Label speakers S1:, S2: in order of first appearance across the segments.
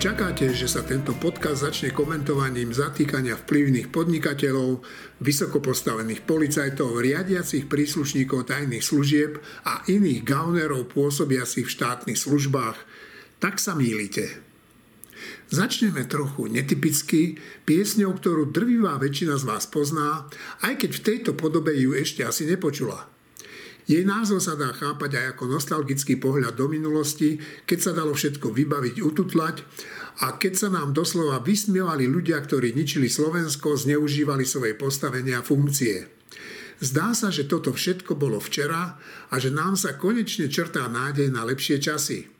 S1: čakáte, že sa tento podcast začne komentovaním zatýkania vplyvných podnikateľov, vysoko postavených policajtov, riadiacich príslušníkov tajných služieb a iných gaunerov pôsobiacich v štátnych službách, tak sa mýlite. Začneme trochu netypicky, piesňou, ktorú drvivá väčšina z vás pozná, aj keď v tejto podobe ju ešte asi nepočula. Jej názov sa dá chápať aj ako nostalgický pohľad do minulosti, keď sa dalo všetko vybaviť, ututlať a keď sa nám doslova vysmievali ľudia, ktorí ničili Slovensko, zneužívali svoje postavenia a funkcie. Zdá sa, že toto všetko bolo včera a že nám sa konečne črtá nádej na lepšie časy.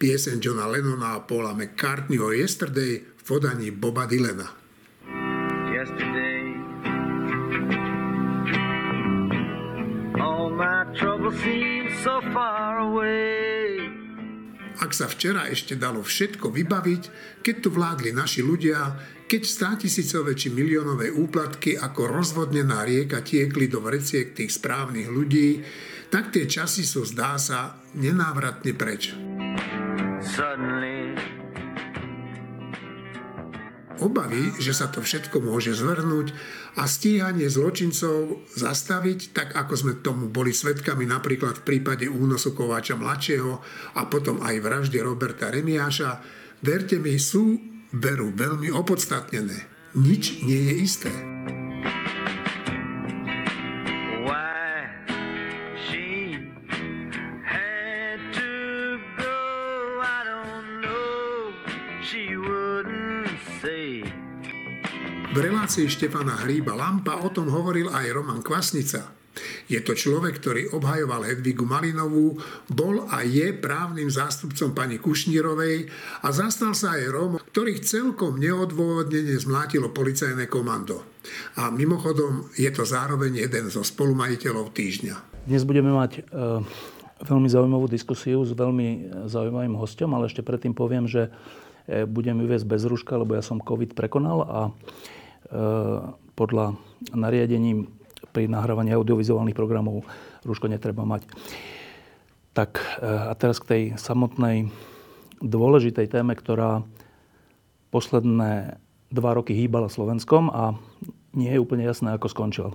S1: Piesen Johna Lennona a Paula McCartney o Yesterday v podaní Boba Dylana. Ak sa včera ešte dalo všetko vybaviť, keď tu vládli naši ľudia, keď státisícové či miliónové úplatky ako rozvodnená rieka tiekli do vreciek tých správnych ľudí, tak tie časy sú, zdá sa, nenávratne preč. Suddenly obavy, že sa to všetko môže zvrhnúť a stíhanie zločincov zastaviť, tak ako sme tomu boli svetkami napríklad v prípade únosu Kováča mladšieho a potom aj vražde Roberta Remiáša, verte mi, sú veru veľmi opodstatnené. Nič nie je isté. V relácii Štefana Hríba Lampa o tom hovoril aj Roman Kvasnica. Je to človek, ktorý obhajoval Hedvigu Malinovú, bol a je právnym zástupcom pani Kušnírovej a zastal sa aj Rómov, ktorých celkom neodôvodnene zmlátilo policajné komando. A mimochodom je to zároveň jeden zo spolumajiteľov týždňa.
S2: Dnes budeme mať e, veľmi zaujímavú diskusiu s veľmi zaujímavým hostom, ale ešte predtým poviem, že e, budem ju viesť bez rúška, lebo ja som COVID prekonal a podľa nariadení pri nahrávaní audiovizuálnych programov rúško netreba mať. Tak a teraz k tej samotnej dôležitej téme, ktorá posledné dva roky hýbala Slovenskom a nie je úplne jasné, ako skončila.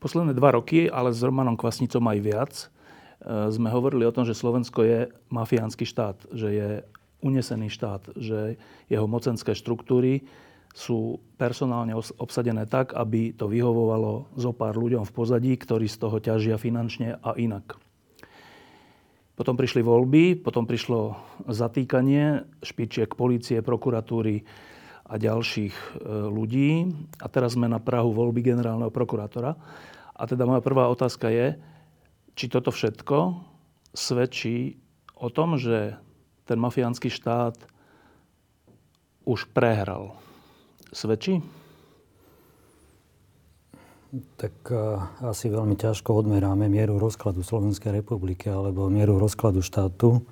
S2: Posledné dva roky, ale s Romanom Kvasnicom aj viac, e, sme hovorili o tom, že Slovensko je mafiánsky štát, že je unesený štát, že jeho mocenské štruktúry sú personálne obsadené tak, aby to vyhovovalo zo pár ľuďom v pozadí, ktorí z toho ťažia finančne a inak. Potom prišli voľby, potom prišlo zatýkanie špičiek policie, prokuratúry a ďalších e, ľudí. A teraz sme na Prahu voľby generálneho prokurátora. A teda moja prvá otázka je, či toto všetko svedčí o tom, že ten mafiánsky štát už prehral svedčí?
S3: Tak uh, asi veľmi ťažko odmeráme mieru rozkladu Slovenskej republiky alebo mieru rozkladu štátu.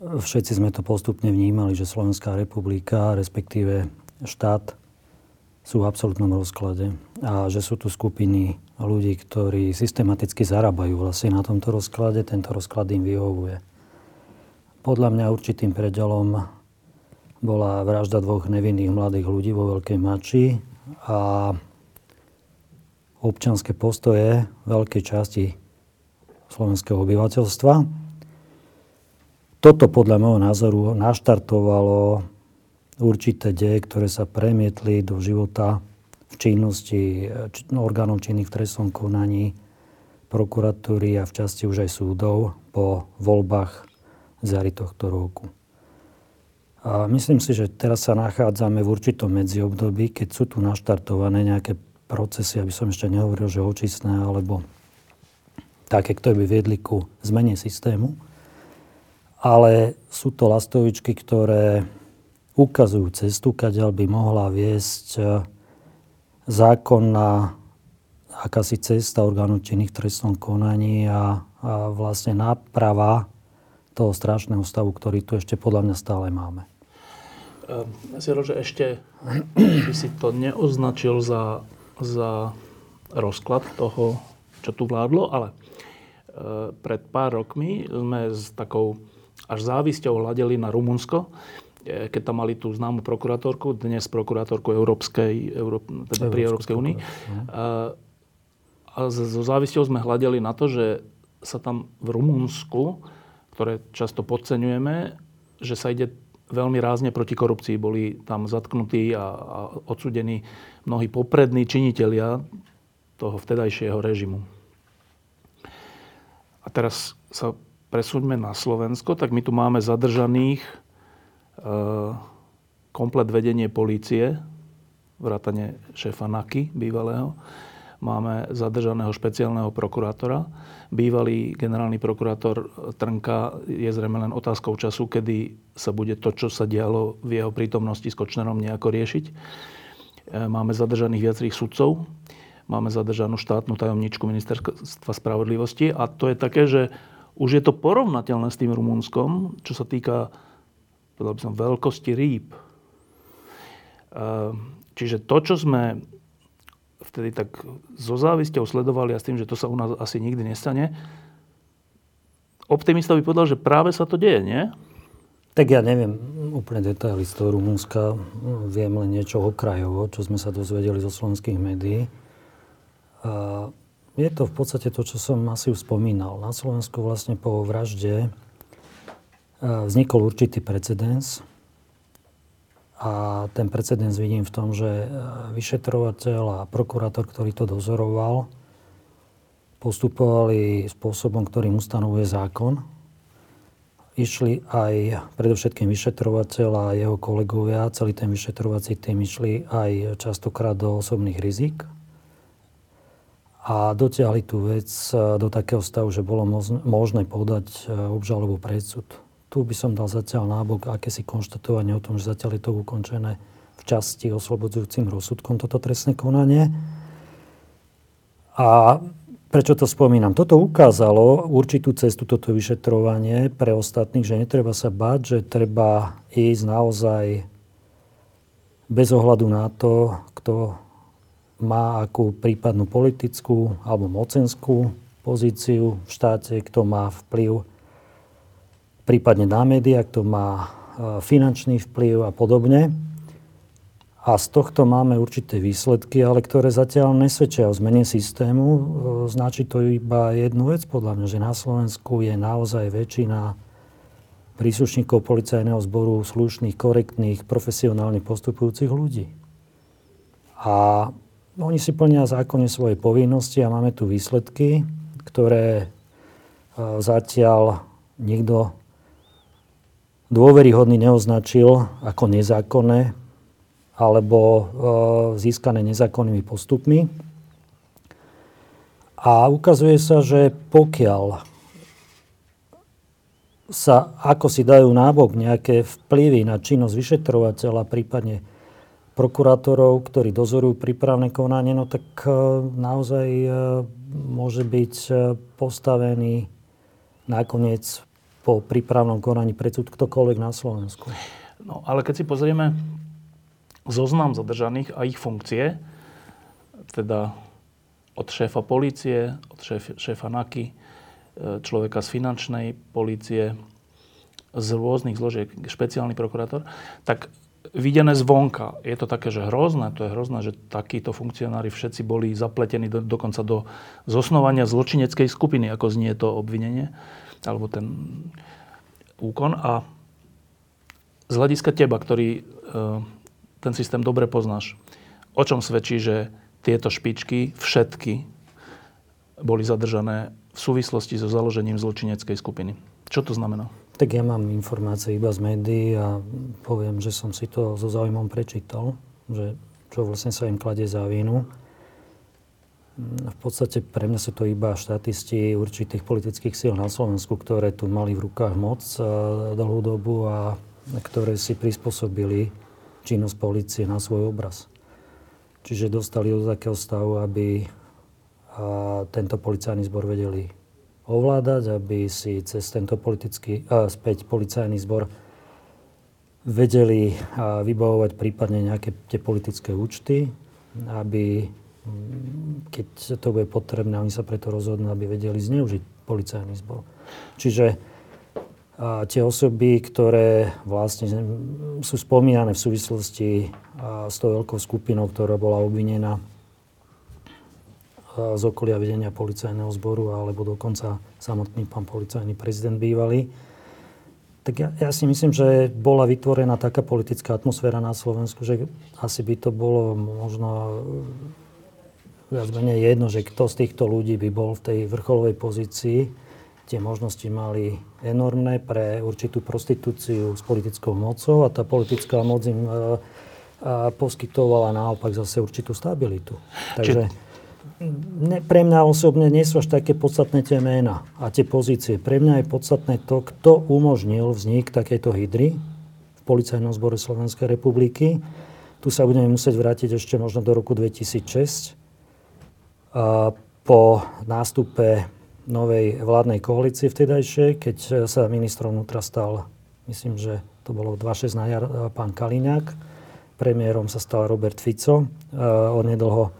S3: Všetci sme to postupne vnímali, že Slovenská republika, respektíve štát, sú v absolútnom rozklade a že sú tu skupiny ľudí, ktorí systematicky zarábajú vlastne na tomto rozklade, tento rozklad im vyhovuje. Podľa mňa určitým predelom bola vražda dvoch nevinných mladých ľudí vo Veľkej Mači a občanské postoje veľkej časti slovenského obyvateľstva. Toto podľa môjho názoru naštartovalo určité deje, ktoré sa premietli do života v činnosti orgánov činných v trestnom konaní, prokuratúry a v časti už aj súdov po voľbách z jary tohto roku. A myslím si, že teraz sa nachádzame v určitom medziobdobí, keď sú tu naštartované nejaké procesy, aby som ešte nehovoril, že očistné, alebo také, ktoré by viedli ku zmene systému. Ale sú to lastovičky, ktoré ukazujú cestu, kadiaľ by mohla viesť e, zákonná akási cesta orgánu činných trestnom konaní a, a vlastne náprava toho strašného stavu, ktorý tu ešte podľa mňa stále máme.
S2: Ja si že ešte by si to neoznačil za, za rozklad toho, čo tu vládlo, ale e, pred pár rokmi sme s takou až závisťou hľadeli na Rumunsko, e, keď tam mali tú známu prokurátorku, dnes prokurátorku Európskej, Euró, teda pri Európskej únii. A, a so závisťou sme hľadeli na to, že sa tam v Rumunsku, ktoré často podceňujeme, že sa ide veľmi rázne proti korupcii. Boli tam zatknutí a, a odsudení mnohí poprední činitelia toho vtedajšieho režimu. A teraz sa presúďme na Slovensko, tak my tu máme zadržaných e, komplet vedenie polície, vrátane šéfa NAKY bývalého. Máme zadržaného špeciálneho prokurátora. Bývalý generálny prokurátor Trnka je zrejme len otázkou času, kedy sa bude to, čo sa dialo v jeho prítomnosti s Kočnerom nejako riešiť. E, máme zadržaných viacerých sudcov. Máme zadržanú štátnu tajomničku ministerstva spravodlivosti. A to je také, že už je to porovnateľné s tým Rumunskom, čo sa týka povedal by som, veľkosti rýb. Ehm, čiže to, čo sme vtedy tak so závisťou sledovali a s tým, že to sa u nás asi nikdy nestane, optimista by povedal, že práve sa to deje, nie?
S3: Tak ja neviem úplne detaily z toho Rumunska. Viem len niečo okrajovo, čo sme sa dozvedeli zo slovenských médií. Je to v podstate to, čo som asi už spomínal. Na Slovensku vlastne po vražde vznikol určitý precedens. A ten precedens vidím v tom, že e, vyšetrovateľ a prokurátor, ktorý to dozoroval, postupovali spôsobom, ktorým ustanovuje zákon. Išli aj predovšetkým vyšetrovateľ a jeho kolegovia, celý ten vyšetrovací tým išli aj častokrát do osobných rizik a dotiahli tú vec e, do takého stavu, že bolo možné podať e, obžalobu predsud. Tu by som dal zatiaľ nábok akési konštatovanie o tom, že zatiaľ je to ukončené v časti oslobodzujúcim rozsudkom toto trestné konanie. A prečo to spomínam? Toto ukázalo určitú cestu, toto vyšetrovanie pre ostatných, že netreba sa báť, že treba ísť naozaj bez ohľadu na to, kto má akú prípadnú politickú alebo mocenskú pozíciu v štáte, kto má vplyv prípadne na médiá, kto má e, finančný vplyv a podobne. A z tohto máme určité výsledky, ale ktoré zatiaľ nesvedčia o zmene systému. E, značí to iba jednu vec, podľa mňa, že na Slovensku je naozaj väčšina príslušníkov policajného zboru slušných, korektných, profesionálne postupujúcich ľudí. A oni si plnia zákonne svoje povinnosti a máme tu výsledky, ktoré e, zatiaľ nikto dôveryhodný neoznačil ako nezákonné alebo e, získané nezákonnými postupmi. A ukazuje sa, že pokiaľ sa ako si dajú nábok nejaké vplyvy na činnosť vyšetrovateľa, prípadne prokurátorov, ktorí dozorujú prípravné konanie, no tak e, naozaj e, môže byť e, postavený nakoniec po prípravnom konaní predsud ktokoľvek na Slovensku.
S2: No, ale keď si pozrieme zoznam zadržaných a ich funkcie, teda od šéfa policie, od šéf, šéfa NAKY, človeka z finančnej policie, z rôznych zložiek, špeciálny prokurátor, tak videné zvonka. Je to také, že hrozné, to je hrozné, že takíto funkcionári všetci boli zapletení do, dokonca do zosnovania zločineckej skupiny, ako znie to obvinenie, alebo ten úkon. A z hľadiska teba, ktorý e, ten systém dobre poznáš, o čom svedčí, že tieto špičky všetky boli zadržané v súvislosti so založením zločineckej skupiny. Čo to znamená?
S3: Tak ja mám informácie iba z médií a poviem, že som si to so zaujímom prečítal, že čo vlastne sa im kladie za vínu. V podstate pre mňa sú to iba štatisti určitých politických síl na Slovensku, ktoré tu mali v rukách moc dlhú dobu a ktoré si prispôsobili činnosť policie na svoj obraz. Čiže dostali do takého stavu, aby tento policajný zbor vedeli ovládať, aby si cez tento politický, uh, späť policajný zbor vedeli vybavovať prípadne nejaké tie politické účty, aby keď to bude potrebné, oni sa preto rozhodnú, aby vedeli zneužiť policajný zbor. Čiže A tie osoby, ktoré vlastne sú spomínané v súvislosti s tou veľkou skupinou, ktorá bola obvinená z okolia vedenia policajného zboru alebo dokonca samotný pán policajný prezident bývalý. Tak ja, ja si myslím, že bola vytvorená taká politická atmosféra na Slovensku, že asi by to bolo možno viac menej jedno, že kto z týchto ľudí by bol v tej vrcholovej pozícii tie možnosti mali enormné pre určitú prostitúciu s politickou mocou a tá politická moc im e, a poskytovala naopak zase určitú stabilitu. Takže ne, pre mňa osobne nie sú až také podstatné tie ména a tie pozície. Pre mňa je podstatné to, kto umožnil vznik takejto hydry v Policajnom zbore Slovenskej republiky. Tu sa budeme musieť vrátiť ešte možno do roku 2006. Po nástupe novej vládnej koalície vtedajšej, keď sa ministrom vnútra stal, myslím, že to bolo 2-6 na jar, pán Kaliňák. Premiérom sa stal Robert Fico. Onedlho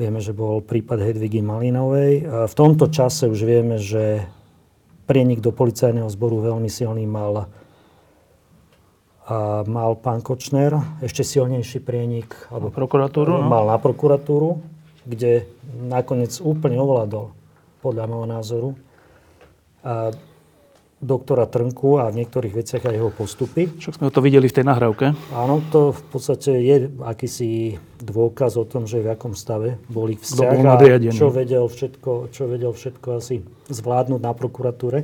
S3: vieme, že bol prípad Hedvigy Malinovej. V tomto čase už vieme, že prienik do policajného zboru veľmi silný mal a mal pán Kočner, ešte silnejší prienik
S2: alebo prokuratúru,
S3: no? mal na prokuratúru, kde nakoniec úplne ovládol podľa môjho názoru, a doktora Trnku a v niektorých veciach aj jeho postupy.
S2: Však sme to videli v tej nahrávke.
S3: Áno, to v podstate je akýsi dôkaz o tom, že v akom stave boli vzťah a čo vedel, všetko, čo vedel všetko asi zvládnuť na prokuratúre.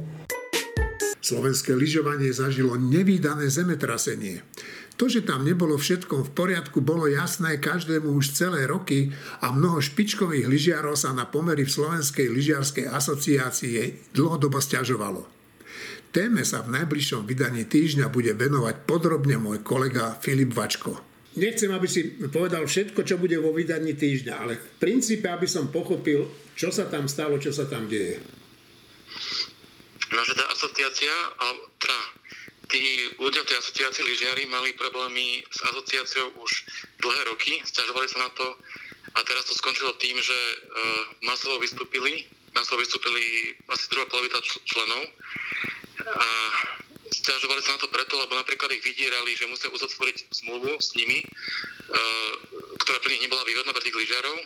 S1: Slovenské lyžovanie zažilo nevýdané zemetrasenie. To, že tam nebolo všetko v poriadku, bolo jasné každému už celé roky a mnoho špičkových lyžiarov sa na pomery v Slovenskej lyžiarskej asociácii dlhodobo stiažovalo. Téme sa v najbližšom vydaní týždňa bude venovať podrobne môj kolega Filip Vačko. Nechcem, aby si povedal všetko, čo bude vo vydaní týždňa, ale v princípe, aby som pochopil, čo sa tam stalo, čo sa tam deje.
S4: No, tá asociácia, teda tí ľudia v tej asociácii lyžiari mali problémy s asociáciou už dlhé roky, stiažovali sa na to a teraz to skončilo tým, že uh, masovo vystúpili, masovo vystúpili asi druhá polovica členov a stiažovali sa na to preto, lebo napríklad ich vydierali, že musia uzatvoriť zmluvu s nimi, uh, ktorá pre nich nebola výhodná pre tých lyžiarov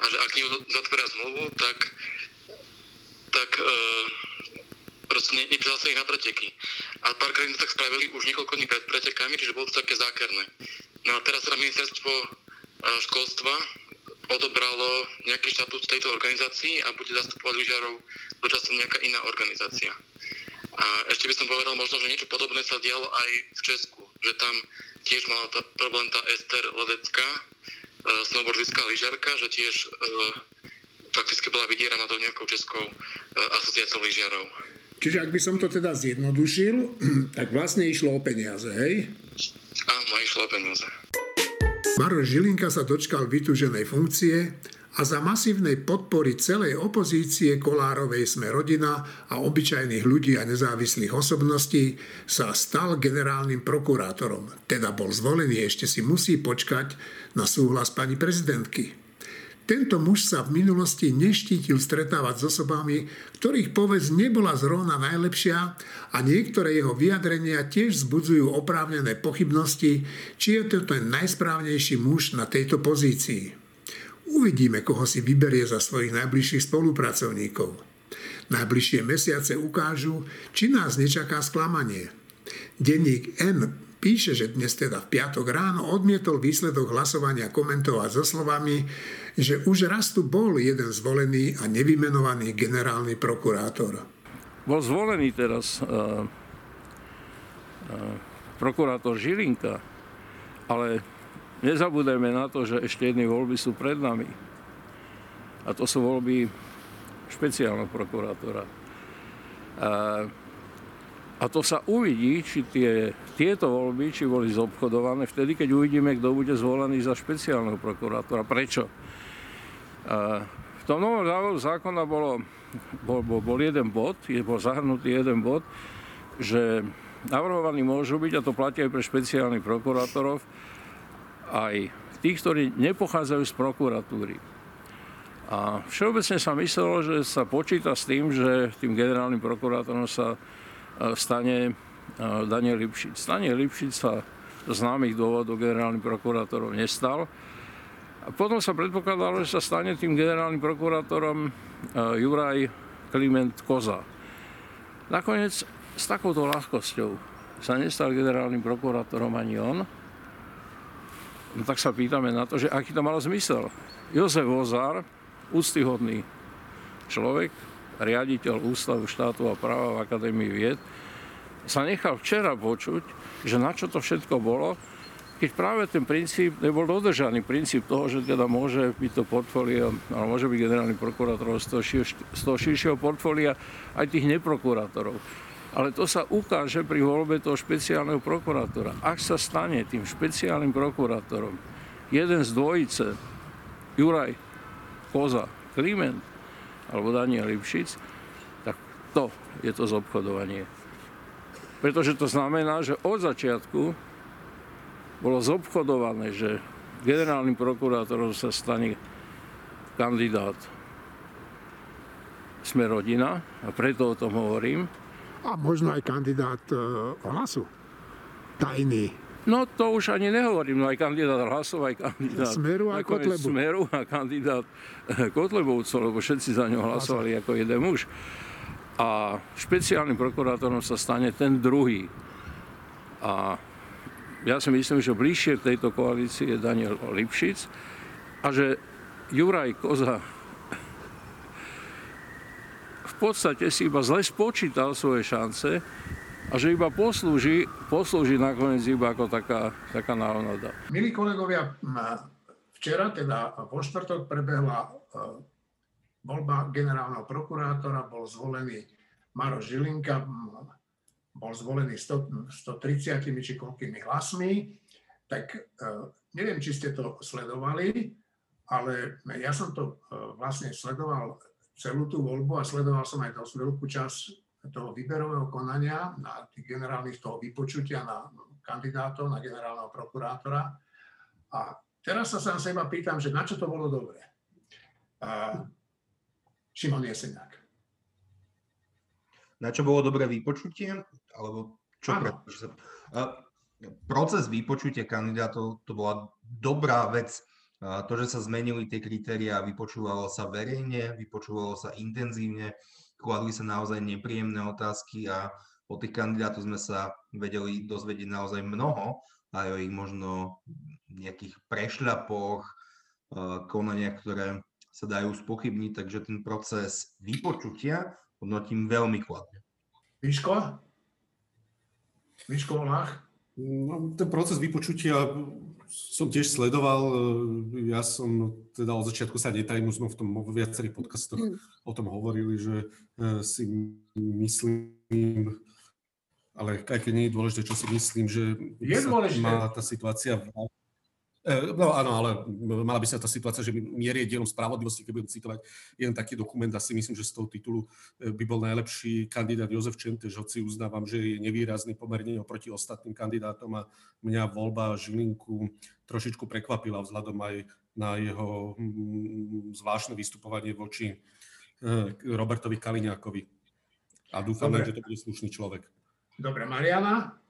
S4: a že ak nimi zatvoria zmluvu, tak tak uh, proste ne, neprihlásili na preteky. A párkrát to tak spravili už niekoľko dní pred pretekami, čiže bolo to také zákerné. No a teraz teda ministerstvo e, školstva odobralo nejaký štatút tejto organizácii a bude zastupovať lyžiarov dočasne nejaká iná organizácia. A ešte by som povedal možno, že niečo podobné sa dialo aj v Česku, že tam tiež mala tá, problém tá Ester Ledecká, e, snowboardistická lyžiarka, že tiež e, fakticky bola vydieraná do nejakou českou e, asociáciou lyžiarov.
S1: Čiže ak by som to teda zjednodušil, tak vlastne išlo o peniaze, hej?
S4: Áno, išlo o peniaze.
S1: Maro Žilinka sa dočkal vytúženej funkcie a za masívnej podpory celej opozície Kolárovej sme rodina a obyčajných ľudí a nezávislých osobností sa stal generálnym prokurátorom. Teda bol zvolený, ešte si musí počkať na súhlas pani prezidentky. Tento muž sa v minulosti neštítil stretávať s osobami, ktorých povedz nebola zrovna najlepšia a niektoré jeho vyjadrenia tiež zbudzujú oprávnené pochybnosti, či je to ten najsprávnejší muž na tejto pozícii. Uvidíme, koho si vyberie za svojich najbližších spolupracovníkov. Najbližšie mesiace ukážu, či nás nečaká sklamanie. Denník N píše, že dnes teda v piatok ráno odmietol výsledok hlasovania komentovať so slovami, že už raz tu bol jeden zvolený a nevymenovaný generálny prokurátor.
S5: Bol zvolený teraz uh, uh, prokurátor Žilinka, ale nezabudeme na to, že ešte jedny voľby sú pred nami. A to sú voľby špeciálneho prokurátora. Uh, a to sa uvidí, či tie, tieto voľby, či boli zobchodované vtedy, keď uvidíme, kto bude zvolený za špeciálneho prokurátora. Prečo? V tom novom návrhu zákona bolo, bol, bol, bol jeden bod, je, bol zahrnutý jeden bod, že navrhovaní môžu byť, a to platí aj pre špeciálnych prokurátorov, aj tých, ktorí nepochádzajú z prokuratúry. A všeobecne sa myslelo, že sa počíta s tým, že tým generálnym prokurátorom sa stane Daniel Lipšic. Daniel Lipšic sa z známych dôvodov generálnym prokurátorom nestal. Potom sa predpokladalo, že sa stane tým generálnym prokurátorom Juraj Kliment Koza. Nakoniec s takouto ľahkosťou sa nestal generálnym prokurátorom ani on. No tak sa pýtame na to, že aký to mal zmysel. Jozef Ozár, úctyhodný človek, riaditeľ Ústavu štátu a práva v Akadémii vied, sa nechal včera počuť, že na čo to všetko bolo, keď práve ten princíp, nebol dodržaný princíp toho, že teda môže byť to portfólio, ale môže byť generálny prokurátor z toho, šir, z toho širšieho portfólia aj tých neprokurátorov. Ale to sa ukáže pri voľbe toho špeciálneho prokurátora. Ak sa stane tým špeciálnym prokurátorom jeden z dvojice, Juraj Koza, Kliment alebo Daniel Lipšic, tak to je to zobchodovanie. Pretože to znamená, že od začiatku bolo zobchodované, že generálnym prokurátorom sa stane kandidát sme rodina a preto o tom hovorím.
S6: A možno aj kandidát e, hlasu. Tajný.
S5: No to už ani nehovorím, no aj kandidát hlasov, aj kandidát
S6: Smeru a Kotlebu.
S5: Smeru a kandidát Kotlebovcov, lebo všetci za ňo hlasovali ako jeden muž a špeciálnym prokurátorom sa stane ten druhý. A ja si myslím, že bližšie k tejto koalícii je Daniel Lipšic a že Juraj Koza v podstate si iba zle spočítal svoje šance a že iba poslúži, poslúži nakoniec iba ako taká, taká náhoda.
S6: Milí kolegovia, včera, teda vo štvrtok, prebehla voľba generálneho prokurátora, bol zvolený Maro Žilinka, bol zvolený 100, 130 či koľkými hlasmi, tak e, neviem, či ste to sledovali, ale ja som to e, vlastne sledoval celú tú voľbu a sledoval som aj dosť veľkú časť toho výberového konania na tých generálnych toho vypočutia na kandidátov, na generálneho prokurátora. A teraz sa sám seba pýtam, že na čo to bolo dobré. Šimon Jeseniak.
S7: Na čo bolo dobré vypočutie? Alebo čo pre... Proces vypočutia kandidátov to bola dobrá vec. To, že sa zmenili tie kritéria, vypočúvalo sa verejne, vypočúvalo sa intenzívne, kladli sa naozaj nepríjemné otázky a o tých kandidátov sme sa vedeli dozvedieť naozaj mnoho, aj o ich možno nejakých prešľapoch, konania, ktoré sa dajú spochybniť, takže ten proces vypočutia hodnotím veľmi kladne.
S6: Miško? Miško Olach?
S8: No, ten proces vypočutia som tiež sledoval. Ja som teda od začiatku sa netajím, už sme v tom v viacerých podcastoch o tom hovorili, že e, si myslím, ale aj keď nie je dôležité, čo si myslím, že
S6: je sa
S8: má tá situácia v no áno, ale mala by sa tá situácia, že mierie dielom spravodlivosti, keď budem citovať jeden taký dokument, asi myslím, že z toho titulu e, by bol najlepší kandidát Jozef Čentež, hoci uznávam, že je nevýrazný pomerne oproti ostatným kandidátom a mňa voľba Žilinku trošičku prekvapila vzhľadom aj na jeho mm, zvláštne vystupovanie voči e, Robertovi Kaliňákovi. A dúfam, že to bude slušný človek.
S6: Dobre, Mariana?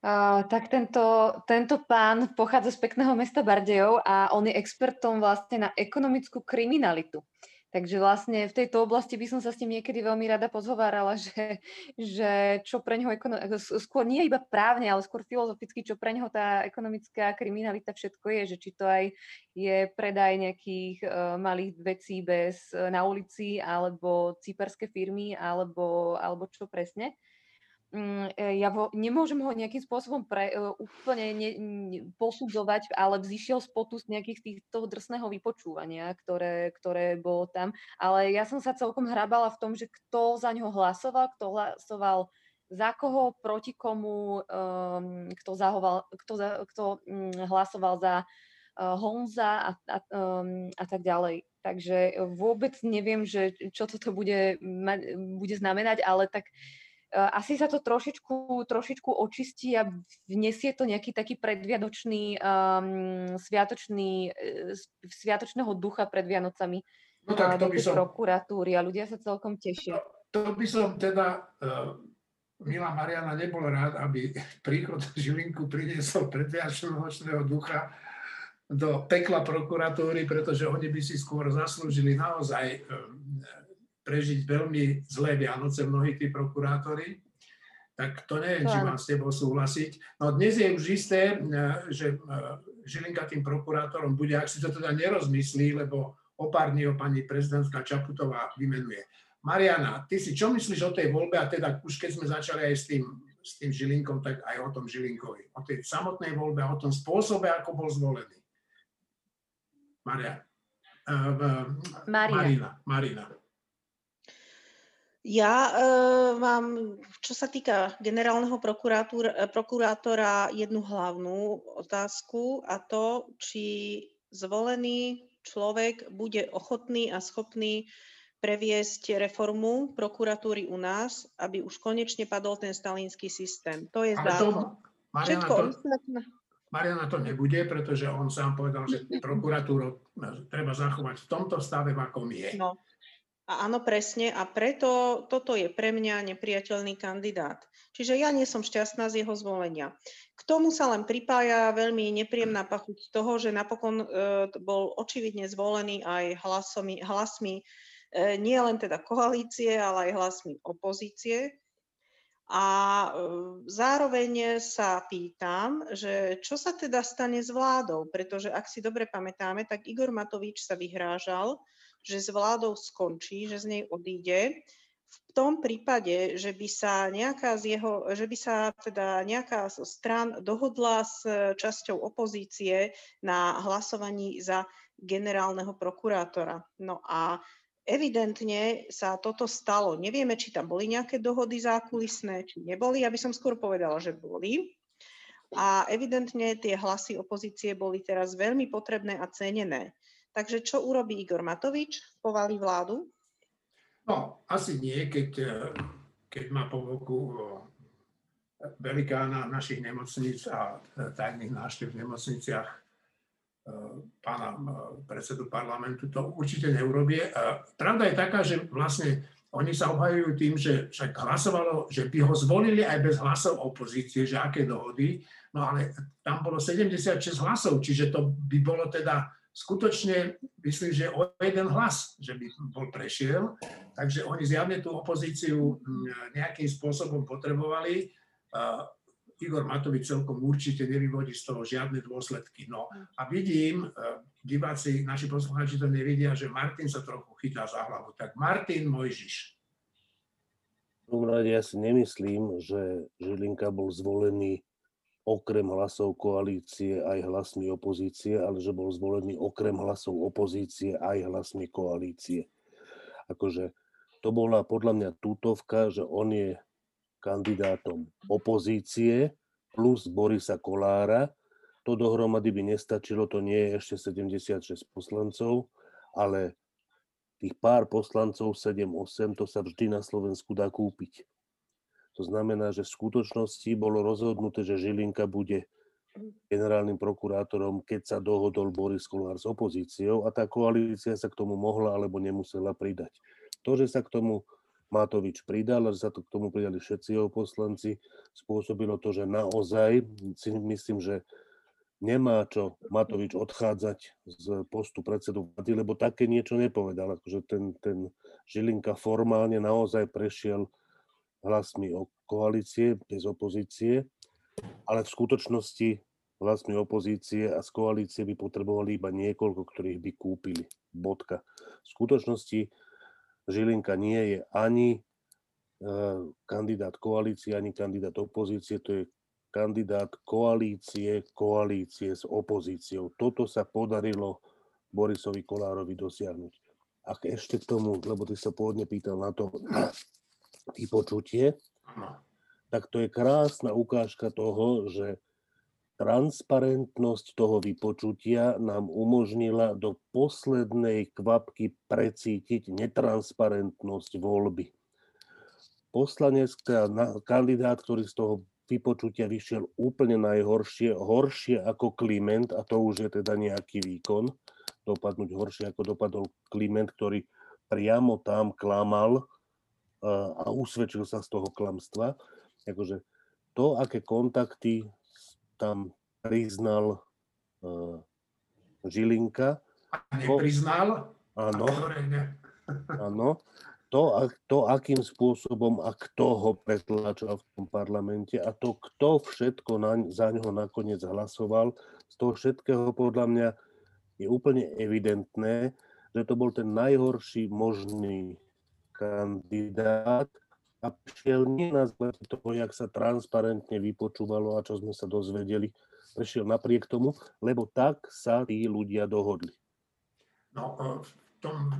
S9: Tak tento, tento pán pochádza z pekného mesta Bardejov a on je expertom vlastne na ekonomickú kriminalitu. Takže vlastne v tejto oblasti by som sa s tým niekedy veľmi rada pozhovárala, že, že čo pre neho, skôr nie iba právne, ale skôr filozoficky, čo pre neho tá ekonomická kriminalita všetko je, že či to aj je predaj nejakých uh, malých vecí bez, uh, na ulici, alebo cíperské firmy, alebo, alebo čo presne. Mm, e, ja vo, nemôžem ho nejakým spôsobom pre, uh, úplne ne, ne, posudzovať, ale vzýšiel z potu z nejakých tých, toho drsného vypočúvania, ktoré, ktoré bolo tam. Ale ja som sa celkom hrabala v tom, že kto za ňo hlasoval, kto hlasoval za koho, proti komu, um, kto, zahoval, kto, za, kto um, hlasoval za uh, Honza a, a, um, a tak ďalej. Takže vôbec neviem, že čo toto bude, bude znamenať, ale tak uh, asi sa to trošičku, trošičku očistí a vnesie to nejaký taký predvianočný, um, sviatočný, uh, sviatočného ducha pred Vianocami no tak, to by som, prokuratúry a ľudia sa celkom tešia.
S6: to by som teda, uh, milá Mariana, nebol rád, aby príchod Žilinku priniesol predviačnočného ducha do pekla prokuratúry, pretože oni by si skôr zaslúžili naozaj um, prežiť veľmi zlé Vianoce mnohí tí prokurátori. Tak to neviem, či mám s tebou súhlasiť. No dnes je už isté, že Žilinka tým prokurátorom bude, ak si to teda nerozmyslí, lebo o pár dní ho pani prezidentka Čaputová vymenuje. Mariana, ty si čo myslíš o tej voľbe a teda už keď sme začali aj s tým, s tým Žilinkom, tak aj o tom Žilinkovi. O tej samotnej voľbe a o tom spôsobe, ako bol zvolený. Maria. Uh, Marina. Marina. Marina.
S10: Ja e, mám, čo sa týka generálneho prokurátora, jednu hlavnú otázku a to, či zvolený človek bude ochotný a schopný previesť reformu prokuratúry u nás, aby už konečne padol ten stalínsky systém. To je zákon.
S6: Mariana, to, Mariana to nebude, pretože on sám povedal, že prokuratúru treba zachovať v tomto stave, v akom je.
S10: No, áno, presne. A preto toto je pre mňa nepriateľný kandidát. Čiže ja nie som šťastná z jeho zvolenia. K tomu sa len pripája veľmi nepríjemná pachuť toho, že napokon e, bol očividne zvolený aj hlasmi, hlasmi e, nie len teda koalície, ale aj hlasmi opozície. A e, zároveň sa pýtam, že čo sa teda stane s vládou, pretože ak si dobre pamätáme, tak Igor Matovič sa vyhrážal, že s vládou skončí, že z nej odíde, v tom prípade, že by sa nejaká z jeho, že by sa teda nejaká z strán dohodla s časťou opozície na hlasovaní za generálneho prokurátora. No a evidentne sa toto stalo. Nevieme, či tam boli nejaké dohody zákulisné, či neboli. Ja by som skôr povedala, že boli. A evidentne tie hlasy opozície boli teraz veľmi potrebné a cenené. Takže čo urobí Igor Matovič? Povalí vládu?
S6: No, asi nie, keď, eh, keď má po boku eh, velikána našich nemocníc a eh, tajných návštev v nemocniciach pána predsedu parlamentu, to určite neurobie. Pravda je taká, že vlastne oni sa obhajujú tým, že však hlasovalo, že by ho zvolili aj bez hlasov opozície, že aké dohody, no ale tam bolo 76 hlasov, čiže to by bolo teda skutočne myslím, že o jeden hlas, že by bol prešiel. Takže oni zjavne tú opozíciu nejakým spôsobom potrebovali. Igor Matovič celkom určite nevyvodí z toho žiadne dôsledky. No a vidím, e, diváci, naši poslucháči to nevidia, že Martin sa trochu chytá za hlavu. Tak Martin Mojžiš.
S11: V ja si nemyslím, že Žilinka bol zvolený okrem hlasov koalície aj hlasmi opozície, ale že bol zvolený okrem hlasov opozície aj hlasmi koalície. Akože to bola podľa mňa tutovka, že on je kandidátom opozície plus Borisa Kolára. To dohromady by nestačilo, to nie je ešte 76 poslancov, ale tých pár poslancov, 7-8, to sa vždy na Slovensku dá kúpiť. To znamená, že v skutočnosti bolo rozhodnuté, že Žilinka bude generálnym prokurátorom, keď sa dohodol Boris Kolár s opozíciou a tá koalícia sa k tomu mohla alebo nemusela pridať. To, že sa k tomu Matovič pridal a že sa to k tomu pridali všetci jeho poslanci, spôsobilo to, že naozaj si myslím, že nemá čo Matovič odchádzať z postu predsedu vlády, lebo také niečo nepovedal. Akože ten, ten Žilinka formálne naozaj prešiel hlasmi o koalície bez opozície, ale v skutočnosti hlasmi opozície a z koalície by potrebovali iba niekoľko, ktorých by kúpili. Bodka. V skutočnosti Žilinka nie je ani e, kandidát koalície, ani kandidát opozície, to je kandidát koalície, koalície s opozíciou. Toto sa podarilo Borisovi Kolárovi dosiahnuť. A ešte k tomu, lebo ty sa pôvodne pýtal na to, vypočutie, tak to je krásna ukážka toho, že transparentnosť toho vypočutia nám umožnila do poslednej kvapky precítiť netransparentnosť voľby. Poslanec, kandidát, ktorý z toho vypočutia vyšiel úplne najhoršie, horšie ako Kliment, a to už je teda nejaký výkon, dopadnúť horšie ako dopadol Kliment, ktorý priamo tam klamal, a, a usvedčil sa z toho klamstva. Akože to, aké kontakty tam priznal uh, Žilinka.
S6: A nepriznal?
S11: Áno. Áno. To, to, akým spôsobom a kto ho pretláčal v tom parlamente a to, kto všetko na, za ňoho nakoniec hlasoval, z toho všetkého podľa mňa je úplne evidentné, že to bol ten najhorší možný kandidát a prišiel nie na základe toho, jak sa transparentne vypočúvalo a čo sme sa dozvedeli, prešiel napriek tomu, lebo tak sa tí ľudia dohodli.
S6: No, v tom,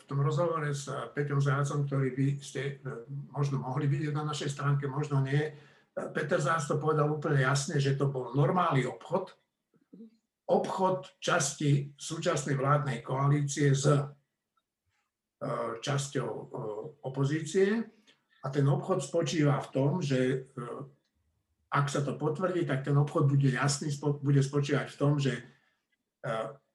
S6: v tom rozhovore s Peťom Zácom, ktorý by ste e, možno mohli vidieť na našej stránke, možno nie, Peter Zác to povedal úplne jasne, že to bol normálny obchod, obchod časti súčasnej vládnej koalície s e, časťou e, opozície a ten obchod spočíva v tom, že ak sa to potvrdí, tak ten obchod bude jasný, bude spočívať v tom, že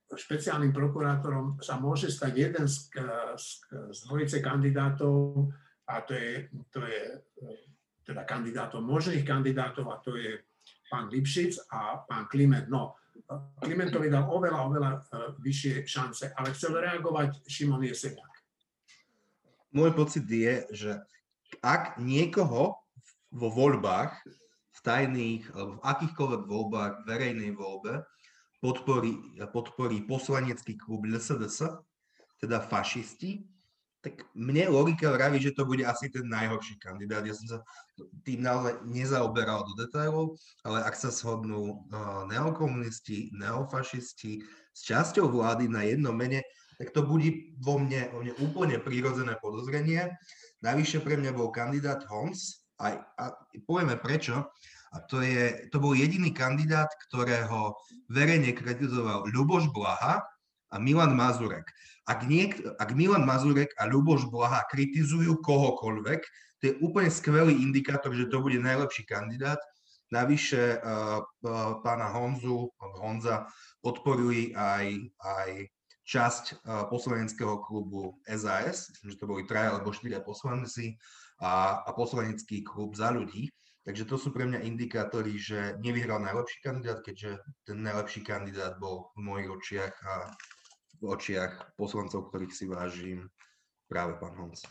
S6: špeciálnym prokurátorom sa môže stať jeden z, z, z dvojice kandidátov a to je, to je teda kandidátov, možných kandidátov a to je pán Lipšic a pán Kliment. No, Klimentovi dal oveľa, oveľa vyššie šance, ale chcel reagovať Šimon Jeseniak.
S7: Môj pocit je, že ak niekoho vo voľbách, v tajných alebo v akýchkoľvek voľbách, verejnej voľbe, podporí, podporí poslanecký klub LSDS, teda fašisti, tak mne logika vraví, že to bude asi ten najhorší kandidát. Ja som sa tým naozaj nezaoberal do detailov, ale ak sa shodnú uh, neokomunisti, neofašisti s časťou vlády na jednom mene, tak to bude vo mne, vo mne úplne prírodzené podozrenie. Navyše pre mňa bol kandidát Hons, aj, a povieme prečo, a to, je, to bol jediný kandidát, ktorého verejne kritizoval Ľuboš Blaha a Milan Mazurek. Ak, niek- ak Milan Mazurek a Ľuboš Blaha kritizujú kohokoľvek, to je úplne skvelý indikátor, že to bude najlepší kandidát. Navyše uh, uh, pána Honzu, Honza podporujú aj, aj časť uh, poslaneckého klubu SAS, myslím, že to boli traja alebo štyria poslanci a, a poslanecký klub za ľudí. Takže to sú pre mňa indikátory, že nevyhral najlepší kandidát, keďže ten najlepší kandidát bol v mojich očiach a v očiach poslancov, ktorých si vážim, práve pán Honc.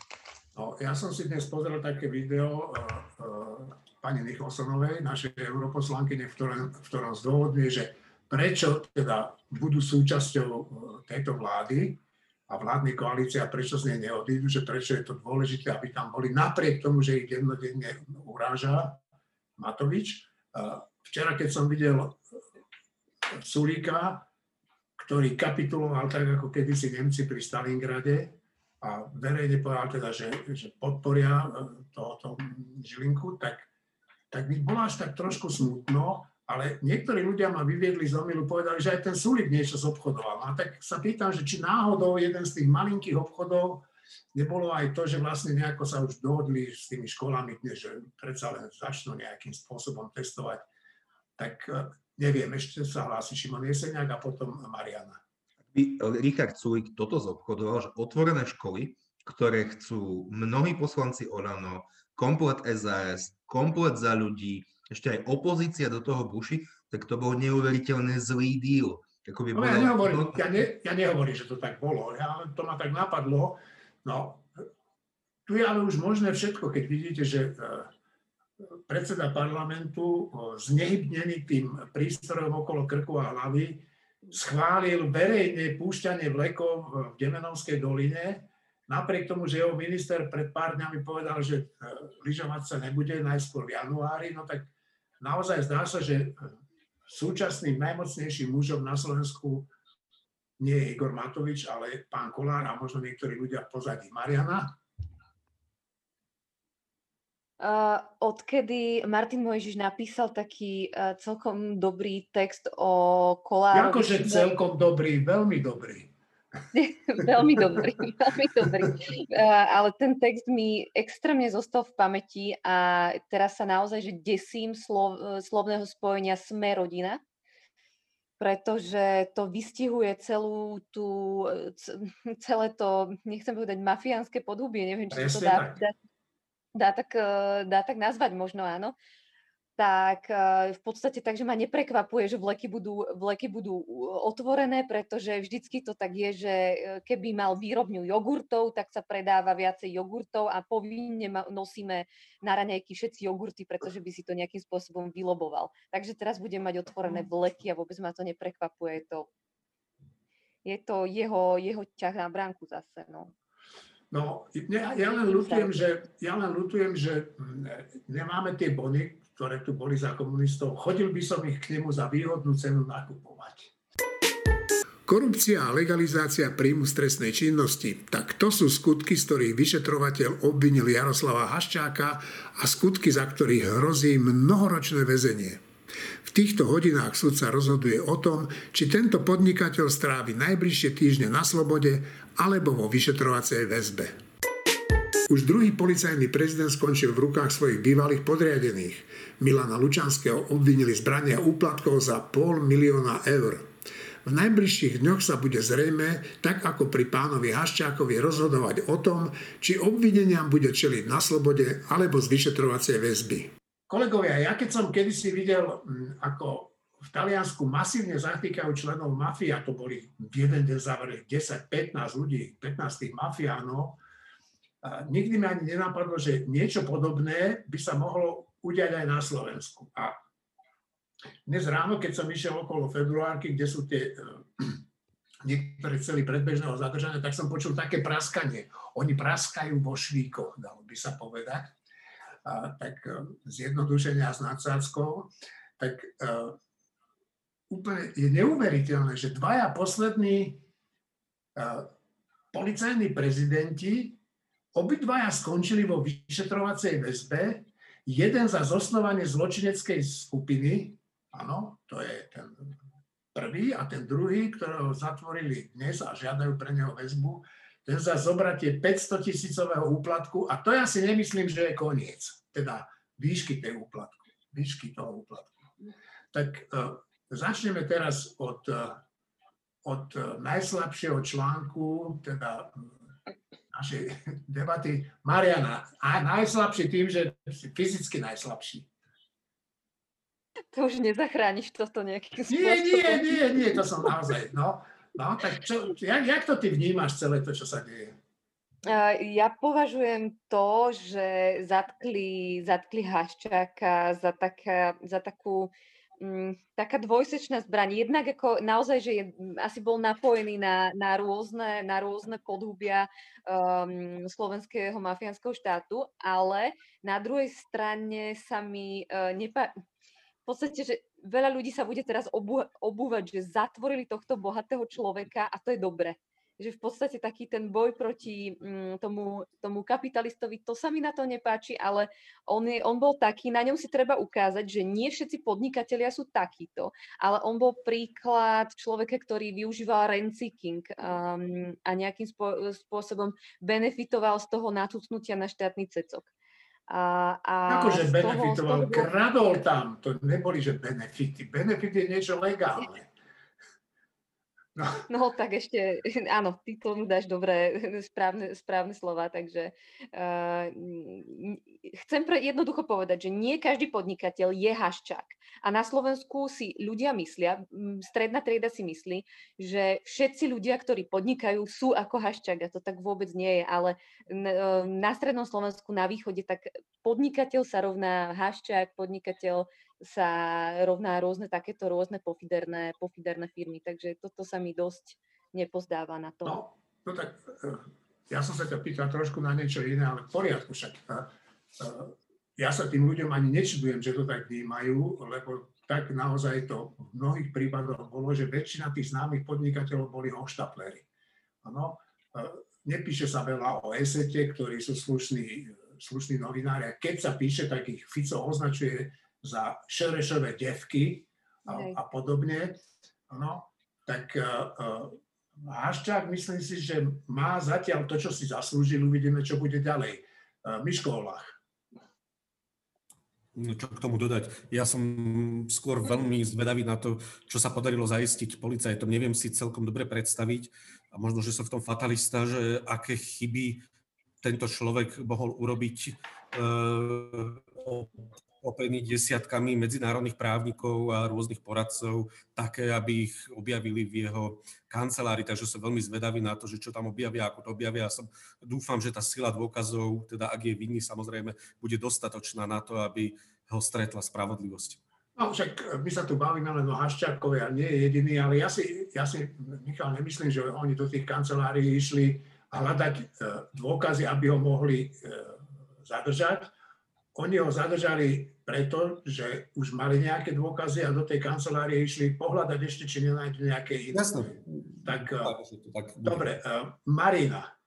S6: No, ja som si dnes pozrel také video uh, uh, pani Nicholsonovej, našej europoslankyne, v ktorom, v ktorom zdôvodňuje, že prečo teda budú súčasťou uh, tejto vlády a vládnej koalície a prečo z nej neodídu, že prečo je to dôležité, aby tam boli napriek tomu, že ich dennodenne uráža Matovič. Včera, keď som videl Sulíka, ktorý kapituloval tak, ako kedysi Nemci pri Stalingrade a verejne povedal teda, že, že podporia e, tohoto Žilinku, tak, tak mi bolo až tak trošku smutno, ale niektorí ľudia ma vyviedli z omilu, povedali, že aj ten Sulík niečo zobchodoval. A tak sa pýtam, že či náhodou jeden z tých malinkých obchodov nebolo aj to, že vlastne nejako sa už dohodli s tými školami, že predsa len začnú nejakým spôsobom testovať. Tak e, neviem, ešte sa hlási Šimon Jeseniak a potom Mariana.
S7: Richard Sulik toto zobchodoval, že otvorené školy, ktoré chcú mnohí poslanci Olano, komplet SAS, komplet za ľudí, ešte aj opozícia do toho buši, tak to bol neuveriteľne zlý díl.
S6: Ako by no, ja, nehovorím, ja, ne, ja nehovorím, že to tak bolo. Ja, to ma tak napadlo, No, tu je ale už možné všetko, keď vidíte, že e, predseda parlamentu znehybnený tým prístrojom okolo krku a hlavy schválil verejne púšťanie vlekov v Demenovskej doline, napriek tomu, že jeho minister pred pár dňami povedal, že e, lyžovať sa nebude najskôr v januári, no tak naozaj zdá sa, že e, súčasným najmocnejším mužom na Slovensku nie je Igor Matovič, ale pán Kolár a možno niektorí ľudia pozadí. Mariana?
S9: Uh, odkedy Martin Mojžiš napísal taký uh, celkom dobrý text o Kolárovi...
S6: Akože celkom dobrý, veľmi dobrý.
S9: veľmi dobrý, veľmi dobrý. Uh, ale ten text mi extrémne zostal v pamäti a teraz sa naozaj že desím slov, slovného spojenia sme rodina pretože to vystihuje celú tú, celé to, nechcem povedať mafiánske podhubie, neviem, či to dá, dá, dá tak, dá tak nazvať možno áno, tak eh, v podstate takže ma neprekvapuje, že vleky budú, vleky budú otvorené, pretože vždycky to tak je, že eh, keby mal výrobňu jogurtov, tak sa predáva viacej jogurtov a povinne nosíme na raňajky všetci jogurty, pretože by si to nejakým spôsobom vyloboval. Takže teraz budem mať otvorené vleky a vôbec ma to neprekvapuje. Je to, je to jeho, jeho ťah na bránku zase. No.
S6: No, ja, ja len lutujem, že, ja len lutujem, že hm, nemáme tie bony, ktoré tu boli za komunistov. Chodil by som ich k nemu za výhodnú cenu nakupovať. Korupcia a legalizácia príjmu z trestnej činnosti, tak to sú skutky, z ktorých vyšetrovateľ obvinil Jaroslava Haščáka a skutky, za ktorých hrozí mnohoročné väzenie. V týchto hodinách súd sa rozhoduje o tom, či tento podnikateľ strávi najbližšie týždne na slobode alebo vo vyšetrovacej väzbe. Už druhý policajný prezident skončil v rukách svojich bývalých podriadených. Milana Lučanského obvinili zbrania úplatkov za pol milióna eur. V najbližších dňoch sa bude zrejme, tak ako pri pánovi Haščákovi, rozhodovať o tom, či obvineniam bude čeliť na slobode alebo z vyšetrovacej väzby. Kolegovia, ja keď som kedysi videl, mm, ako v Taliansku masívne zatýkajú členov mafie, a to boli v jeden deň zavreli 10-15 ľudí, 15 tých mafiánov, nikdy mi ani nenapadlo, že niečo podobné by sa mohlo udiať aj na Slovensku. A dnes ráno, keď som išiel okolo februárky, kde sú tie uh, niektoré cely predbežného zadržania, tak som počul také praskanie. Oni praskajú vo švíkoch, dalo by sa povedať. Tak uh, zjednodušenia s nadsádzkou. Tak uh, úplne je neuveriteľné, že dvaja poslední uh, policajní prezidenti Obidvaja skončili vo vyšetrovacej väzbe, jeden za zosnovanie zločineckej skupiny, áno, to je ten prvý, a ten druhý, ktorého zatvorili dnes a žiadajú pre neho väzbu, za zobratie 500 tisícového úplatku a to ja si nemyslím, že je koniec, teda výšky tej úplatku, výšky toho úplatku. Tak uh, začneme teraz od, uh, od najslabšieho článku, teda našej debaty. Mariana, a najslabší tým, že si fyzicky najslabší.
S9: To už nezachrániš toto nejakým
S6: spôsobom. Nie, nie, nie, nie, to som naozaj. No, no tak čo, jak, jak to ty vnímaš celé to, čo sa deje?
S9: Ja považujem to, že zatkli, zatkli Haščáka za, taká, za takú Mm, taká dvojsečná zbraň. Jednak ako naozaj, že je, asi bol napojený na, na, rôzne, na rôzne podhubia um, slovenského mafiánskeho štátu, ale na druhej strane sa mi uh, nepa- v podstate, že veľa ľudí sa bude teraz obú- obúvať, že zatvorili tohto bohatého človeka a to je dobre že v podstate taký ten boj proti mm, tomu, tomu kapitalistovi, to sa mi na to nepáči, ale on, je, on bol taký, na ňom si treba ukázať, že nie všetci podnikatelia sú takíto, ale on bol príklad človeka, ktorý využíval rent-seeking um, a nejakým spô- spôsobom benefitoval z toho natucnutia na štátny cecok.
S6: A, a akože benefitoval, toho, toho... kradol tam, to neboli, že benefity. Benefit je niečo legálne.
S9: No. no tak ešte, áno, ty tomu dáš dobré, správne, správne slova, takže uh, chcem pre, jednoducho povedať, že nie každý podnikateľ je haščák. A na Slovensku si ľudia myslia, stredná trieda si myslí, že všetci ľudia, ktorí podnikajú, sú ako haščák a to tak vôbec nie je, ale na strednom Slovensku, na východe, tak podnikateľ sa rovná haščák, podnikateľ sa rovná rôzne takéto rôzne pofiderné, pofiderné firmy. Takže toto sa mi dosť nepozdáva na to.
S6: No, no tak eh, ja som sa ťa pýtal trošku na niečo iné, ale v poriadku však. Eh, eh, ja sa tým ľuďom ani nečudujem, že to tak vnímajú, lebo tak naozaj to v mnohých prípadoch bolo, že väčšina tých známych podnikateľov boli hoštaplery. Ano, nepíše sa veľa o esete, ktorí sú slušní, slušní novinári. A keď sa píše, tak ich Fico označuje za šerešové devky a, a podobne, no, tak uh, Haščák myslím si, že má zatiaľ to, čo si zaslúžil, uvidíme, čo bude ďalej. Uh, Miško Olach.
S8: No, čo k tomu dodať? Ja som skôr veľmi zvedavý na to, čo sa podarilo zaistiť policajtom. Neviem si celkom dobre predstaviť a možno, že som v tom fatalista, že aké chyby tento človek mohol urobiť opený desiatkami medzinárodných právnikov a rôznych poradcov, také, aby ich objavili v jeho kancelárii. Takže som veľmi zvedavý na to, že čo tam objavia, ako to objavia. Ja som, dúfam, že tá sila dôkazov, teda ak je vinný, samozrejme, bude dostatočná na to, aby ho stretla spravodlivosť.
S6: No však my sa tu bavíme len o Haščákovi a nie je jediný, ale ja si, ja si, Michal, nemyslím, že oni do tých kancelárií išli hľadať e, dôkazy, aby ho mohli e, zadržať oni ho zadržali preto, že už mali nejaké dôkazy a do tej kancelárie išli pohľadať ešte, či nenájdu nejaké iné.
S8: Jasne.
S6: Tak, tak dobre, uh, Marina.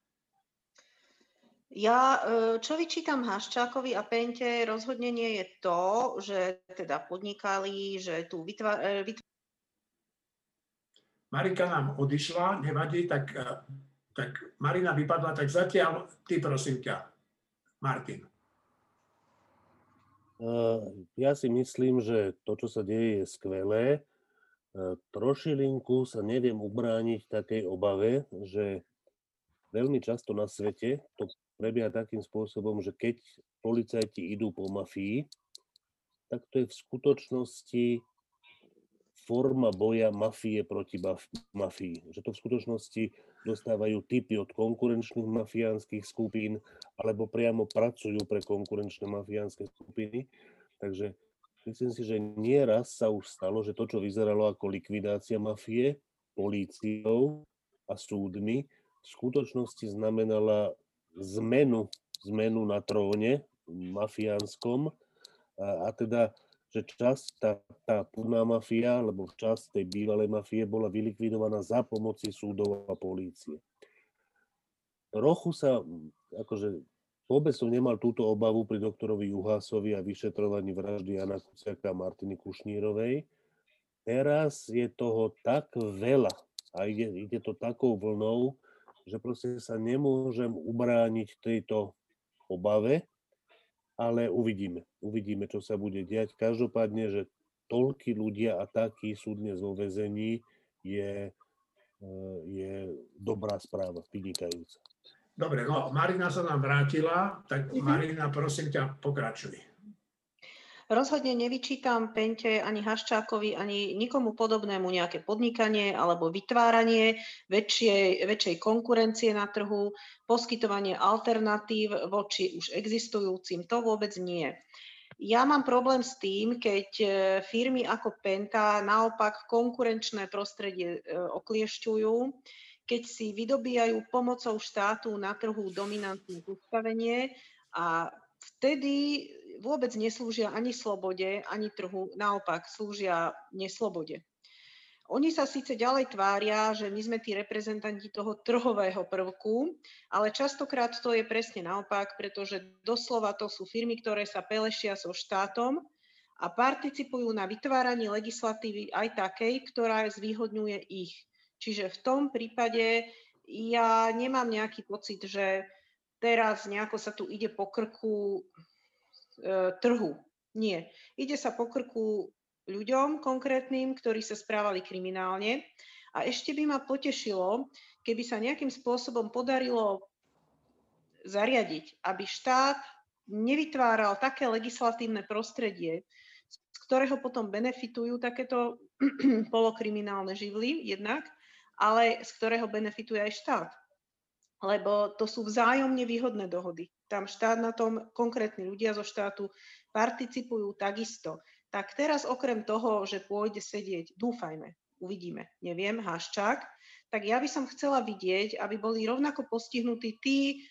S10: Ja, e, čo vyčítam Haščákovi a Pente, rozhodne nie je to, že teda podnikali, že tu vytvárali... Vytvá...
S6: Marika nám odišla, nevadí, tak, tak Marina vypadla, tak zatiaľ ty prosím ťa, Martin.
S11: Ja si myslím, že to, čo sa deje, je skvelé. Trošilinku sa neviem ubrániť takej obave, že veľmi často na svete to prebieha takým spôsobom, že keď policajti idú po mafii, tak to je v skutočnosti forma boja mafie proti mafii. Že to v skutočnosti dostávajú typy od konkurenčných mafiánskych skupín alebo priamo pracujú pre konkurenčné mafiánske skupiny. Takže myslím si, že nieraz sa už stalo, že to, čo vyzeralo ako likvidácia mafie políciou a súdmi, v skutočnosti znamenala zmenu, zmenu na tróne mafiánskom a, a teda že časť, tá, tá púdna mafia, alebo časť tej bývalej mafie bola vylikvidovaná za pomoci súdov a polície. Trochu sa, akože vôbec som nemal túto obavu pri doktorovi Juhásovi a vyšetrovaní vraždy Jana Kuciaka a Martiny Kušnírovej. Teraz je toho tak veľa a ide, ide to takou vlnou, že proste sa nemôžem ubrániť tejto obave, ale uvidíme. Uvidíme, čo sa bude diať. Každopádne, že toľky ľudia a takí sú dnes vo vezení, je, e, je dobrá správa, vynikajúca.
S6: Dobre, no Marina sa nám vrátila, tak mhm. Marina, prosím ťa, pokračuj.
S10: Rozhodne nevyčítam Pente ani Haščákovi, ani nikomu podobnému nejaké podnikanie alebo vytváranie väčšej, väčšej konkurencie na trhu, poskytovanie alternatív voči už existujúcim. To vôbec nie. Ja mám problém s tým, keď e, firmy ako Penta naopak konkurenčné prostredie e, okliešťujú, keď si vydobíjajú pomocou štátu na trhu dominantné postavenie a vtedy vôbec neslúžia ani slobode, ani trhu, naopak slúžia neslobode. Oni sa síce ďalej tvária, že my sme tí reprezentanti toho trhového prvku, ale častokrát to je presne naopak, pretože doslova to sú firmy, ktoré sa pelešia so štátom a participujú na vytváraní legislatívy aj takej, ktorá zvýhodňuje ich. Čiže v tom prípade ja nemám nejaký pocit, že teraz nejako sa tu ide po krku trhu. Nie. Ide sa po krku ľuďom konkrétnym, ktorí sa správali kriminálne. A ešte by ma potešilo, keby sa nejakým spôsobom podarilo zariadiť, aby štát nevytváral také legislatívne prostredie, z ktorého potom benefitujú takéto polokriminálne živly jednak, ale z ktorého benefituje aj štát lebo to sú vzájomne výhodné dohody. Tam štát na tom, konkrétni ľudia zo štátu participujú takisto. Tak teraz okrem toho, že pôjde sedieť, dúfajme, uvidíme, neviem, Haščák, tak ja by som chcela vidieť, aby boli rovnako postihnutí tí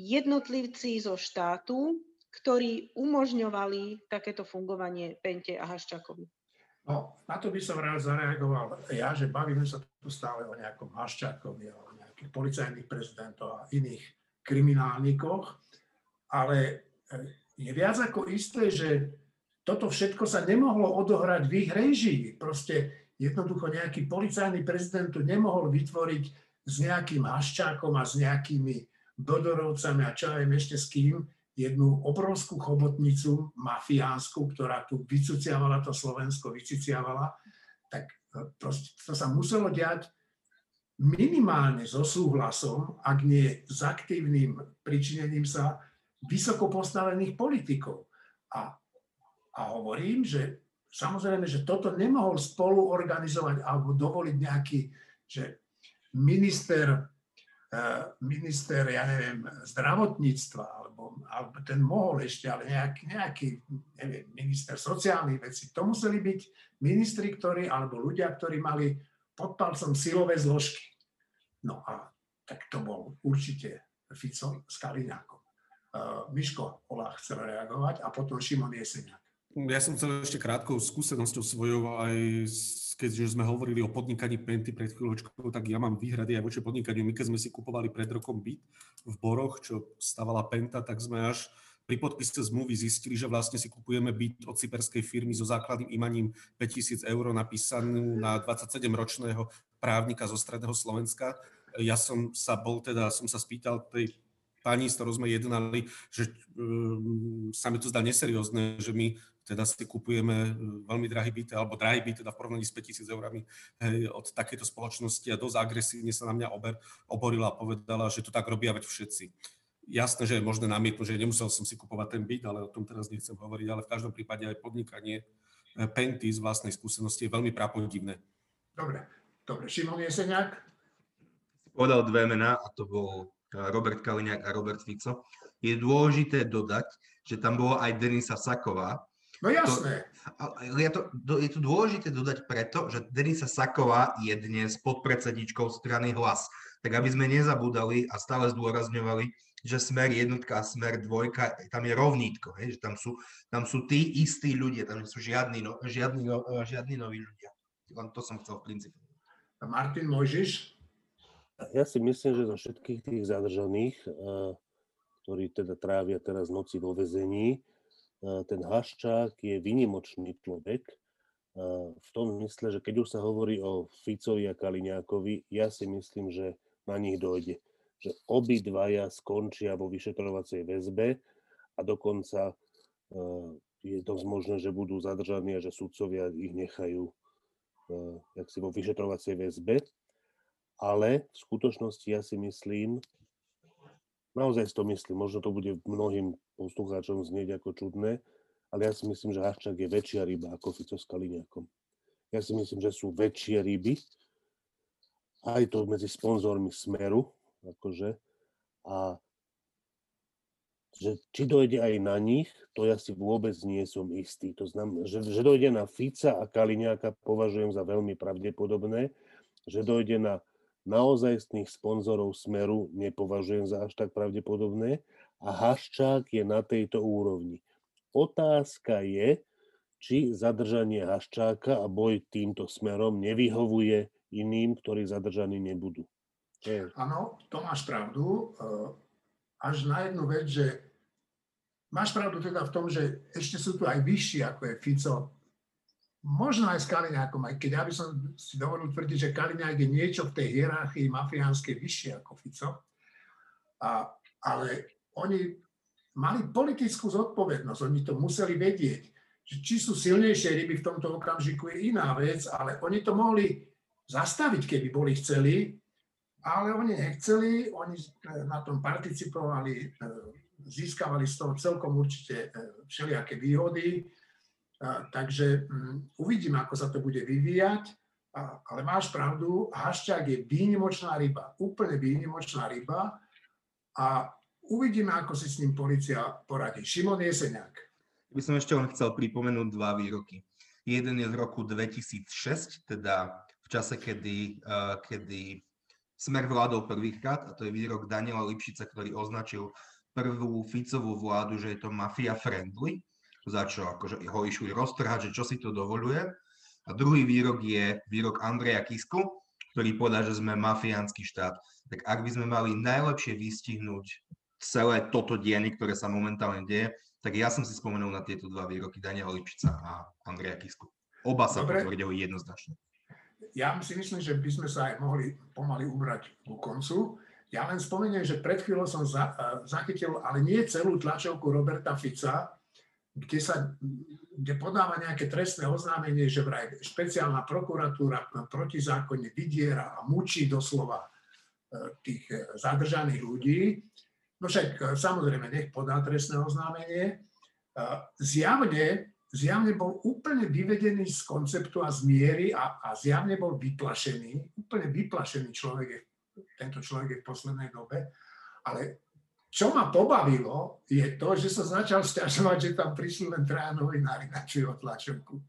S10: jednotlivci zo štátu, ktorí umožňovali takéto fungovanie Pente a Haščákovi.
S6: No, na to by som rád zareagoval ja, že bavíme sa tu stále o nejakom Haščákovi, o nejakých policajných prezidentov a iných kriminálnikoch, ale e, je viac ako isté, že toto všetko sa nemohlo odohrať v ich režii. Proste jednoducho nejaký policajný prezident tu nemohol vytvoriť s nejakým haščákom a s nejakými Bodorovcami a čo aj ešte s kým, jednu obrovskú chobotnicu mafiánsku, ktorá tu vycuciavala to Slovensko, vycuciavala, tak e, proste to sa muselo diať minimálne so súhlasom, ak nie s aktívnym pričinením sa vysoko postavených politikov. A, a hovorím, že samozrejme, že toto nemohol spolu organizovať alebo dovoliť nejaký, že minister, eh, minister, ja neviem, zdravotníctva, alebo, alebo ten mohol ešte, ale nejaký, nejaký neviem, minister sociálnych vecí. To museli byť ministri, ktorí, alebo ľudia, ktorí mali pod palcom silové zložky. No a tak to bol určite Fico s Kaliňákom. Uh, Miško Ola chcel reagovať a potom Šimon Jeseniak.
S8: Ja som chcel ešte krátkou skúsenosťou svojou, aj keď sme hovorili o podnikaní Penty pred chvíľočkou, tak ja mám výhrady aj voči podnikaniu. My keď sme si kupovali pred rokom byt v Boroch, čo stavala Penta, tak sme až pri podpise zmluvy zistili, že vlastne si kupujeme byt od cyperskej firmy so základným imaním 5000 eur napísanú na 27-ročného právnika zo stredného Slovenska. Ja som sa bol teda, som sa spýtal tej pani, s ktorou sme jednali, že um, sa mi to zdá neseriózne, že my teda si kupujeme e, veľmi drahý byt, alebo drahý byt teda v porovnaní s 5000 eurami hej, od takejto spoločnosti a dosť agresívne sa na mňa ober, oborila a povedala, že to tak robia veď všetci. Jasné, že je možné namietnúť, že nemusel som si kupovať ten byt, ale o tom teraz nechcem hovoriť, ale v každom prípade aj podnikanie e, Penty z vlastnej skúsenosti je veľmi prapodivné.
S6: Dobre, dobre. Šimon Jeseniak?
S7: Povedal dve mená a to bol Robert Kaliňák a Robert Fico. Je dôležité dodať, že tam bola aj Denisa Saková.
S6: No jasné.
S7: To, je, to, je to dôležité dodať preto, že Denisa Saková je dnes podpredsedničkou strany Hlas. Tak aby sme nezabúdali a stále zdôrazňovali, že smer jednotka a smer dvojka, tam je rovnítko, hej, že tam sú, tam sú tí istí ľudia, tam sú žiadni, no, žiadni, no, žiadni noví ľudia. Len to som chcel v princípe.
S6: Martin Mojžiš?
S11: Ja si myslím, že zo všetkých tých zadržaných, ktorí teda trávia teraz noci vo vezení, ten Haščák je vynimočný človek v tom mysle, že keď už sa hovorí o Ficovi a Kaliňákovi, ja si myslím, že na nich dojde. Že obidvaja skončia vo vyšetrovacej väzbe a dokonca je dosť možné, že budú zadržaní a že sudcovia ich nechajú jak si vo vyšetrovacej väzbe ale v skutočnosti ja si myslím, naozaj si to myslím, možno to bude mnohým poslucháčom znieť ako čudné, ale ja si myslím, že Haščák je väčšia ryba ako Fico s Kaliňákom. Ja si myslím, že sú väčšie ryby, aj to medzi sponzormi Smeru, akože, a že či dojde aj na nich, to ja si vôbec nie som istý. To znamená, že, že dojde na Fica a Kaliňáka považujem za veľmi pravdepodobné, že dojde na naozajstných sponzorov Smeru nepovažujem za až tak pravdepodobné a Haščák je na tejto úrovni. Otázka je, či zadržanie Haščáka a boj týmto smerom nevyhovuje iným, ktorí zadržaní nebudú.
S6: Áno, to máš pravdu. Eh, až na jednu vec, že máš pravdu teda v tom, že ešte sú tu aj vyšší, ako je Fico, možno aj s Kaliňákom, aj keď ja by som si dovolil tvrdiť, že Kaliňák je niečo v tej hierarchii mafiánskej vyššie ako Fico, a, ale oni mali politickú zodpovednosť, oni to museli vedieť. Že či sú silnejšie ryby v tomto okamžiku je iná vec, ale oni to mohli zastaviť, keby boli chceli, ale oni nechceli, oni na tom participovali, e, získavali z toho celkom určite e, všelijaké výhody, takže um, uvidíme, ako sa to bude vyvíjať, ale máš pravdu, hašťák je výnimočná ryba, úplne výnimočná ryba a uvidíme, ako si s ním policia poradí. Šimon Jeseniak.
S7: By som ešte len chcel pripomenúť dva výroky. Jeden je z roku 2006, teda v čase, kedy, kedy Smer vládol prvýkrát, a to je výrok Daniela Lipšica, ktorý označil prvú Ficovú vládu, že je to mafia friendly za čo akože ho išli roztrhať, že čo si to dovoluje. A druhý výrok je výrok Andreja Kisku, ktorý povedal, že sme mafiánsky štát. Tak ak by sme mali najlepšie vystihnúť celé toto dianie, ktoré sa momentálne deje, tak ja som si spomenul na tieto dva výroky Daniela Lipšica a Andreja Kisku. Oba sa potvrdili jednoznačne.
S6: Ja si myslím, že by sme sa aj mohli pomaly ubrať ku koncu. Ja len spomeniem, že pred chvíľou som za, uh, zachytil, ale nie celú tlačovku Roberta Fica, kde sa kde podáva nejaké trestné oznámenie, že vraj špeciálna prokuratúra protizákonne vydiera a mučí doslova tých zadržaných ľudí. No však samozrejme, nech podá trestné oznámenie. Zjavne, zjavne bol úplne vyvedený z konceptu a z miery a, a zjavne bol vyplašený, úplne vyplašený človek je, tento človek je v poslednej dobe, ale čo ma pobavilo, je to, že sa začal stiažovať, že tam prišli len traja novinári na tlačovku.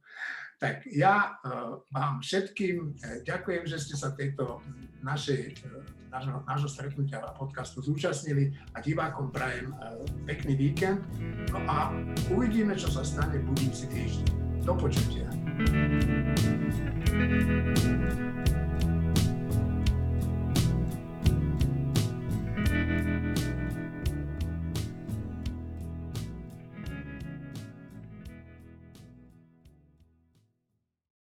S6: Tak ja uh, vám všetkým uh, ďakujem, že ste sa tejto našej, uh, nášho, nášho stretnutia a podcastu zúčastnili a divákom prajem pekný víkend. No a uvidíme, čo sa stane budúci týždeň. Do počutia. thank you